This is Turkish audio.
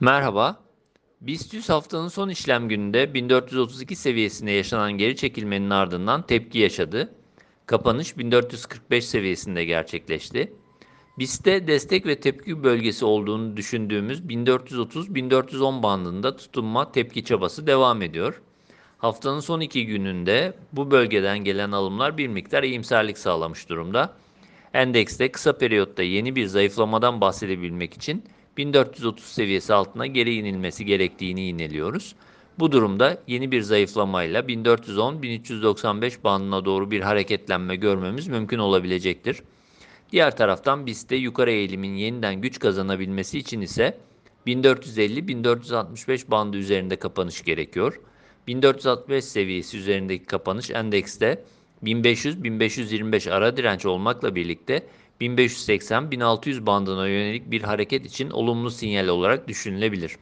Merhaba. BIST 100 haftanın son işlem gününde 1432 seviyesinde yaşanan geri çekilmenin ardından tepki yaşadı. Kapanış 1445 seviyesinde gerçekleşti. BIST'te destek ve tepki bölgesi olduğunu düşündüğümüz 1430-1410 bandında tutunma tepki çabası devam ediyor. Haftanın son iki gününde bu bölgeden gelen alımlar bir miktar iyimserlik sağlamış durumda. Endekste kısa periyotta yeni bir zayıflamadan bahsedebilmek için 1430 seviyesi altına geri inilmesi gerektiğini ineliyoruz. Bu durumda yeni bir zayıflamayla 1410-1395 bandına doğru bir hareketlenme görmemiz mümkün olabilecektir. Diğer taraftan BIST'te yukarı eğilimin yeniden güç kazanabilmesi için ise 1450-1465 bandı üzerinde kapanış gerekiyor. 1465 seviyesi üzerindeki kapanış endekste 1500-1525 ara direnç olmakla birlikte 1580-1600 bandına yönelik bir hareket için olumlu sinyal olarak düşünülebilir.